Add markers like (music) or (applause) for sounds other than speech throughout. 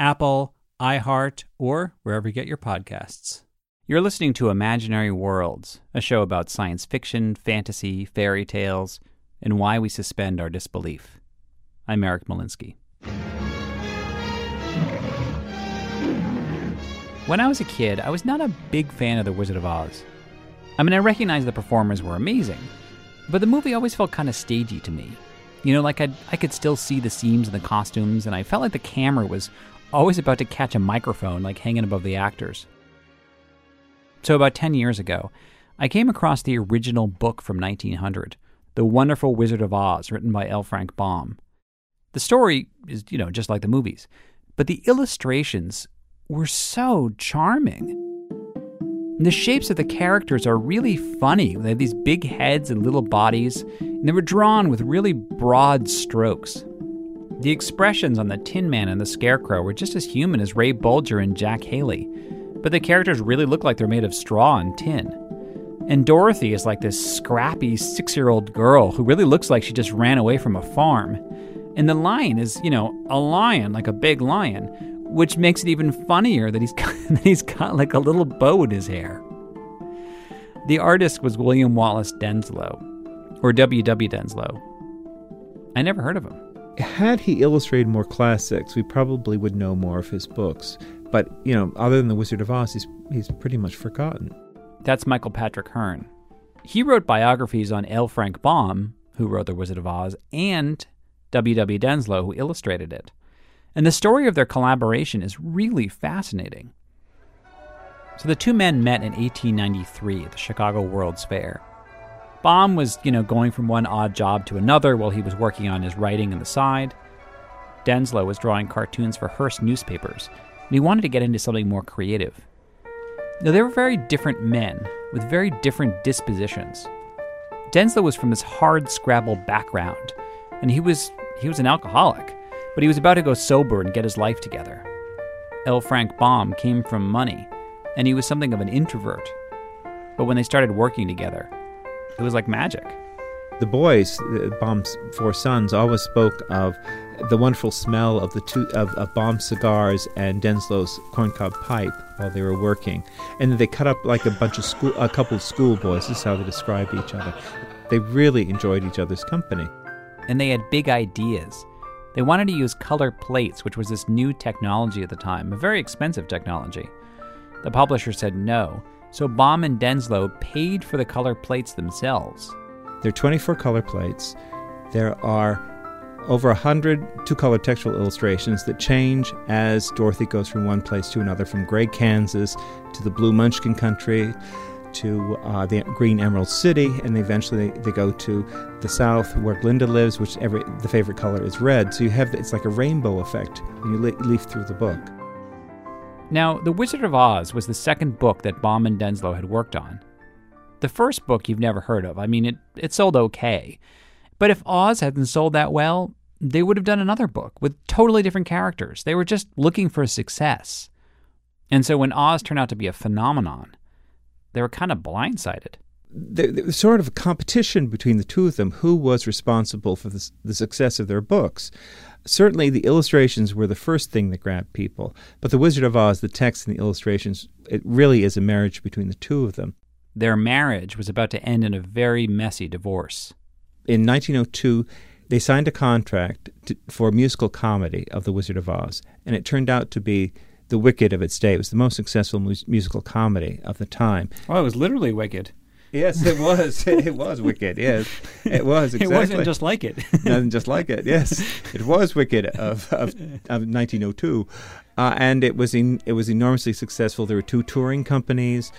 Apple, iHeart, or wherever you get your podcasts. You're listening to Imaginary Worlds, a show about science fiction, fantasy, fairy tales, and why we suspend our disbelief. I'm Eric Molinsky. When I was a kid, I was not a big fan of The Wizard of Oz. I mean, I recognized the performers were amazing, but the movie always felt kind of stagey to me. You know, like i I could still see the seams in the costumes, and I felt like the camera was always about to catch a microphone, like hanging above the actors. So, about 10 years ago, I came across the original book from 1900, The Wonderful Wizard of Oz, written by L. Frank Baum. The story is, you know, just like the movies, but the illustrations were so charming. And the shapes of the characters are really funny. They have these big heads and little bodies, and they were drawn with really broad strokes. The expressions on the Tin Man and the Scarecrow were just as human as Ray Bolger and Jack Haley, but the characters really look like they're made of straw and tin. And Dorothy is like this scrappy six year old girl who really looks like she just ran away from a farm. And the lion is, you know, a lion, like a big lion, which makes it even funnier that he's (laughs) got, that he's got like a little bow in his hair. The artist was William Wallace Denslow, or W.W. Denslow. I never heard of him. Had he illustrated more classics, we probably would know more of his books. But, you know, other than The Wizard of Oz, he's, he's pretty much forgotten. That's Michael Patrick Hearn. He wrote biographies on L. Frank Baum, who wrote The Wizard of Oz, and W. W. Denslow, who illustrated it. And the story of their collaboration is really fascinating. So the two men met in 1893 at the Chicago World's Fair. Baum was, you know, going from one odd job to another while he was working on his writing on the side. Denslow was drawing cartoons for Hearst newspapers, and he wanted to get into something more creative. Now, they were very different men with very different dispositions. Denslow was from this hard scrabble background, and he was he was an alcoholic, but he was about to go sober and get his life together. L. Frank Baum came from money, and he was something of an introvert. But when they started working together, it was like magic. The boys, the Baum's four sons, always spoke of the wonderful smell of the two of, of Baum's cigars and Denslow's corncob pipe while they were working, and they cut up like a bunch of school, a couple of schoolboys. This is how they described each other. They really enjoyed each other's company and they had big ideas. They wanted to use color plates, which was this new technology at the time, a very expensive technology. The publisher said no, so Baum and Denslow paid for the color plates themselves. There are 24 color plates. There are over 100 two color textual illustrations that change as Dorothy goes from one place to another, from gray Kansas to the blue Munchkin country to uh, the Green Emerald City, and eventually they, go to the south where Glinda lives, which every the favorite color is red. So you have it's like a rainbow effect when you leaf through the book. Now, The Wizard of Oz was the second book that Baum and Denslow had worked on. The first book you've never heard of. I mean, it, it sold okay. But if Oz hadn't sold that well, they would have done another book with totally different characters. They were just looking for a success. And so when Oz turned out to be a phenomenon, they were kind of blindsided. There, there was sort of a competition between the two of them who was responsible for the, the success of their books. Certainly, the illustrations were the first thing that grabbed people, but The Wizard of Oz, the text and the illustrations, it really is a marriage between the two of them. Their marriage was about to end in a very messy divorce. In 1902, they signed a contract to, for a musical comedy of The Wizard of Oz, and it turned out to be the Wicked of its day. It was the most successful mu- musical comedy of the time. Well, it was literally wicked. Yes, it was. (laughs) it was wicked. Yes, it was. Exactly. It wasn't just like it. (laughs) Nothing just like it. Yes, it was wicked of of, of 1902, uh, and it was in, it was enormously successful. There were two touring companies.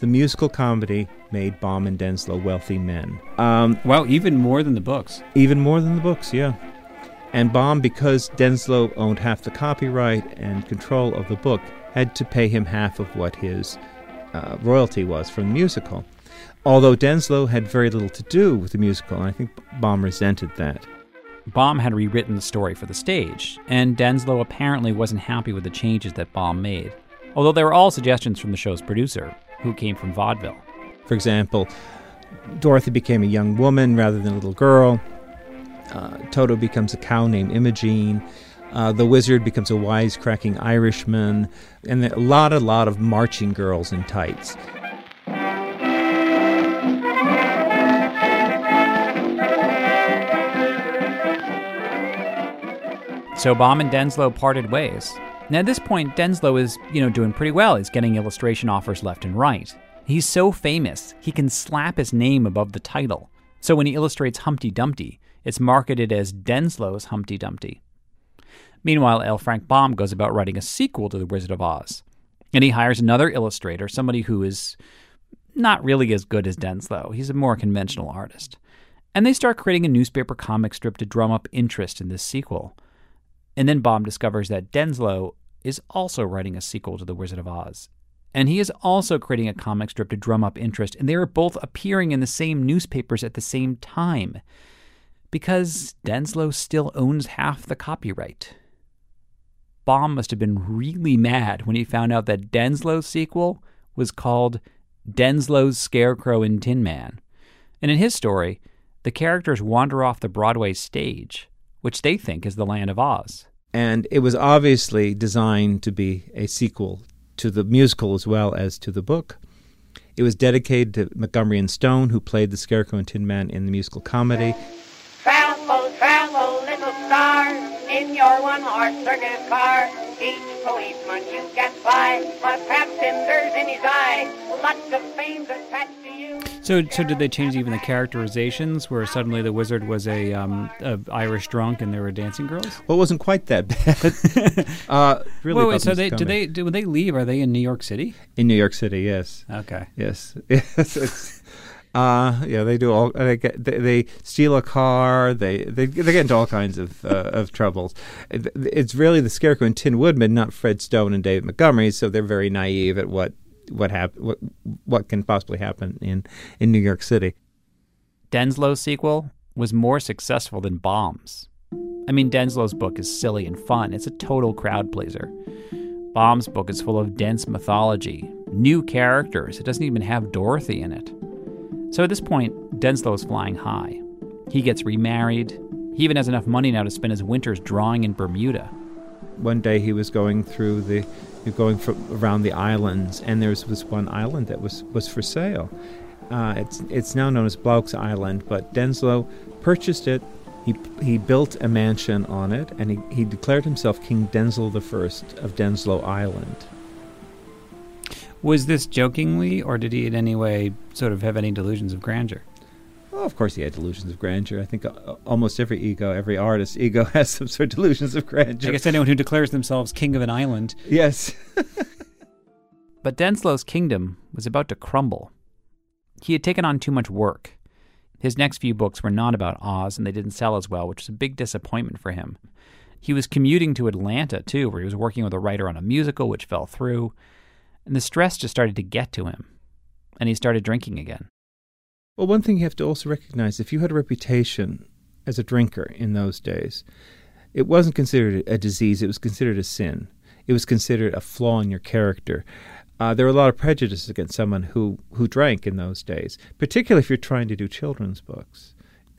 The musical comedy made Baum and Denslow wealthy men. Um, well, even more than the books. Even more than the books, yeah. And Baum, because Denslow owned half the copyright and control of the book, had to pay him half of what his uh, royalty was from the musical. Although Denslow had very little to do with the musical, and I think Baum resented that. Baum had rewritten the story for the stage, and Denslow apparently wasn't happy with the changes that Baum made, although they were all suggestions from the show's producer, who came from vaudeville. For example, Dorothy became a young woman rather than a little girl. Uh, Toto becomes a cow named Imogene. Uh, the wizard becomes a wisecracking Irishman, and a lot, a lot of marching girls in tights. So Baum and Denslow parted ways. Now at this point, Denslow is, you know, doing pretty well. He's getting illustration offers left and right. He's so famous, he can slap his name above the title. So when he illustrates Humpty Dumpty, it's marketed as Denslow's Humpty Dumpty. Meanwhile, L. Frank Baum goes about writing a sequel to The Wizard of Oz. And he hires another illustrator, somebody who is not really as good as Denslow. He's a more conventional artist. And they start creating a newspaper comic strip to drum up interest in this sequel. And then Baum discovers that Denslow is also writing a sequel to The Wizard of Oz. And he is also creating a comic strip to drum up interest, and they are both appearing in the same newspapers at the same time. Because Denslow still owns half the copyright. Baum must have been really mad when he found out that Denslow's sequel was called Denslow's Scarecrow and Tin Man. And in his story, the characters wander off the Broadway stage, which they think is the land of Oz. And it was obviously designed to be a sequel to the musical as well as to the book. It was dedicated to Montgomery and Stone, who played the Scarecrow and Tin Man in the musical comedy. Travel, travel, little star, in your one-horse circus car. Each policeman you get by must have cinders in his eye. Lots of fame's attached to you. So, so did they change even the characterizations, where suddenly the wizard was a, um, a Irish drunk and there were dancing girls? Well, it wasn't quite that bad. (laughs) uh, really, wait, wait. So they do they do when they leave? Are they in New York City? In New York City, yes. Okay. Yes. (laughs) Yes. Uh, yeah, they do all. They, get, they, they steal a car. They they they get into all kinds of uh, of troubles. It's really the Scarecrow and Tin Woodman, not Fred Stone and David Montgomery. So they're very naive at what what hap- what what can possibly happen in in New York City. Denslow's sequel was more successful than Baum's. I mean, Denslow's book is silly and fun. It's a total crowd pleaser. Baum's book is full of dense mythology, new characters. It doesn't even have Dorothy in it. So at this point, Denslow is flying high. He gets remarried. He even has enough money now to spend his winters drawing in Bermuda. One day he was going through the, going from around the islands, and there was one island that was was for sale. Uh, it's it's now known as Blount's Island, but Denslow purchased it. He he built a mansion on it, and he, he declared himself King Denslow I of Denslow Island. Was this jokingly, or did he in any way sort of have any delusions of grandeur? Well, of course he had delusions of grandeur. I think uh, almost every ego, every artist's ego (laughs) has some sort of delusions of grandeur. I guess anyone who declares themselves king of an island. Yes. (laughs) but Denslow's kingdom was about to crumble. He had taken on too much work. His next few books were not about Oz, and they didn't sell as well, which was a big disappointment for him. He was commuting to Atlanta, too, where he was working with a writer on a musical, which fell through. And the stress just started to get to him, and he started drinking again. Well, one thing you have to also recognize if you had a reputation as a drinker in those days, it wasn't considered a disease, it was considered a sin. It was considered a flaw in your character. Uh, there were a lot of prejudices against someone who, who drank in those days, particularly if you're trying to do children's books.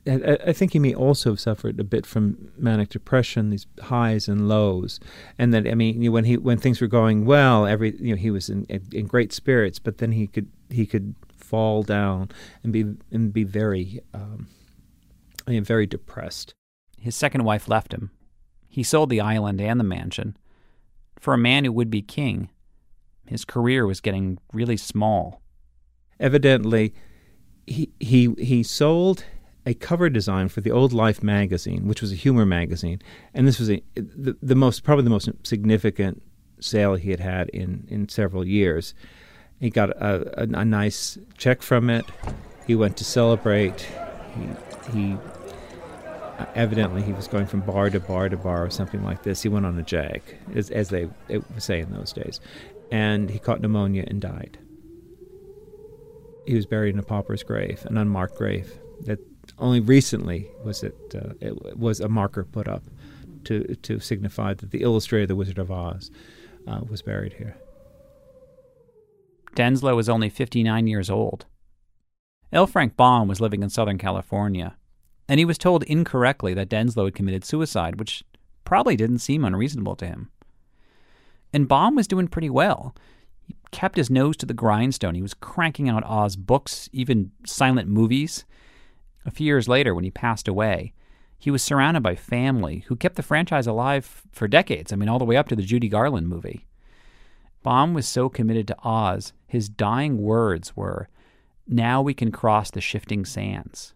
I, I, think he may also have suffered a bit from manic depression, these highs and lows, and that I mean, you know, when he when things were going well, every you know he was in, in, in great spirits, but then he could he could fall down and be and be very um, I mean, very depressed. His second wife left him. He sold the island and the mansion. For a man who would be king, his career was getting really small. Evidently, he he he sold a cover design for the Old Life magazine, which was a humor magazine, and this was a, the, the most probably the most significant sale he had had in in several years. He got a, a, a nice check from it. He went to celebrate. He, he evidently he was going from bar to bar to bar or something like this. He went on a jag, as, as they, they would say in those days, and he caught pneumonia and died. He was buried in a pauper's grave, an unmarked grave. That only recently was it, uh, it was a marker put up to to signify that the illustrator, the Wizard of Oz, uh, was buried here. Denslow was only 59 years old. L. Frank Baum was living in Southern California, and he was told incorrectly that Denslow had committed suicide, which probably didn't seem unreasonable to him. And Baum was doing pretty well. He kept his nose to the grindstone. He was cranking out Oz books, even silent movies. A few years later, when he passed away, he was surrounded by family who kept the franchise alive for decades. I mean, all the way up to the Judy Garland movie. Baum was so committed to Oz, his dying words were, Now we can cross the shifting sands.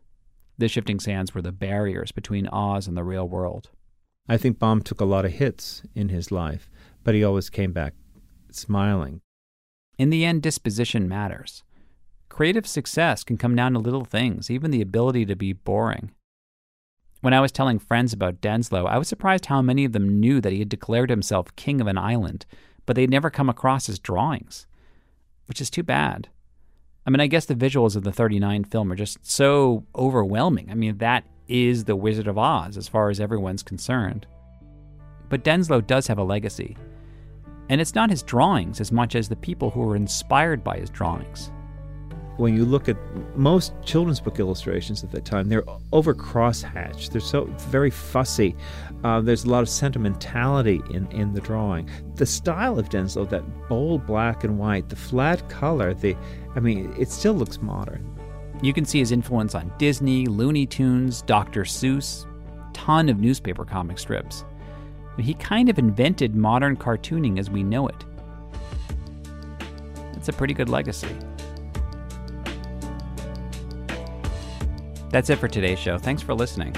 The shifting sands were the barriers between Oz and the real world. I think Baum took a lot of hits in his life, but he always came back smiling. In the end, disposition matters. Creative success can come down to little things, even the ability to be boring. When I was telling friends about Denslow, I was surprised how many of them knew that he had declared himself king of an island but they'd never come across his drawings, which is too bad. I mean, I guess the visuals of the 39 film are just so overwhelming. I mean, that is the Wizard of Oz as far as everyone's concerned. But Denslow does have a legacy. And it's not his drawings as much as the people who were inspired by his drawings when you look at most children's book illustrations at that time, they're over crosshatched. They're so very fussy. Uh, there's a lot of sentimentality in, in the drawing. The style of Denslow, that bold black and white, the flat color, the I mean, it still looks modern. You can see his influence on Disney, Looney Tunes, Dr. Seuss, ton of newspaper comic strips. He kind of invented modern cartooning as we know it. It's a pretty good legacy. That's it for today's show. Thanks for listening.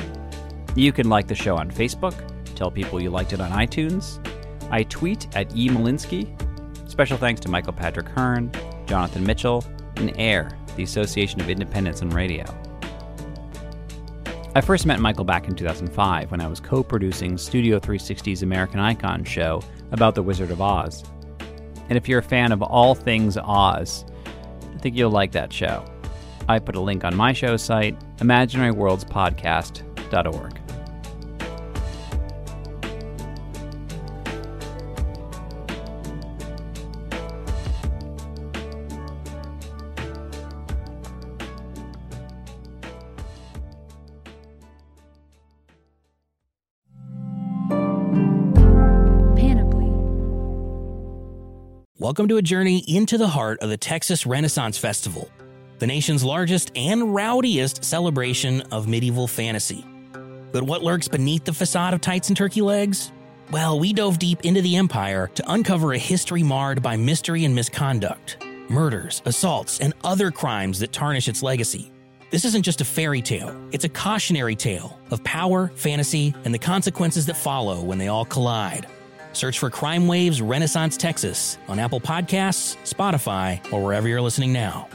You can like the show on Facebook, tell people you liked it on iTunes. I tweet at eMolinsky. Special thanks to Michael Patrick Hearn, Jonathan Mitchell, and AIR, the Association of Independents in Radio. I first met Michael back in 2005 when I was co producing Studio 360's American Icon show about the Wizard of Oz. And if you're a fan of all things Oz, I think you'll like that show. I put a link on my show site, imaginaryworldspodcast.org. Welcome to a journey into the heart of the Texas Renaissance Festival the nation's largest and rowdiest celebration of medieval fantasy. But what lurks beneath the facade of tights and turkey legs? Well, we dove deep into the empire to uncover a history marred by mystery and misconduct, murders, assaults, and other crimes that tarnish its legacy. This isn't just a fairy tale, it's a cautionary tale of power, fantasy, and the consequences that follow when they all collide. Search for Crime Waves Renaissance Texas on Apple Podcasts, Spotify, or wherever you're listening now.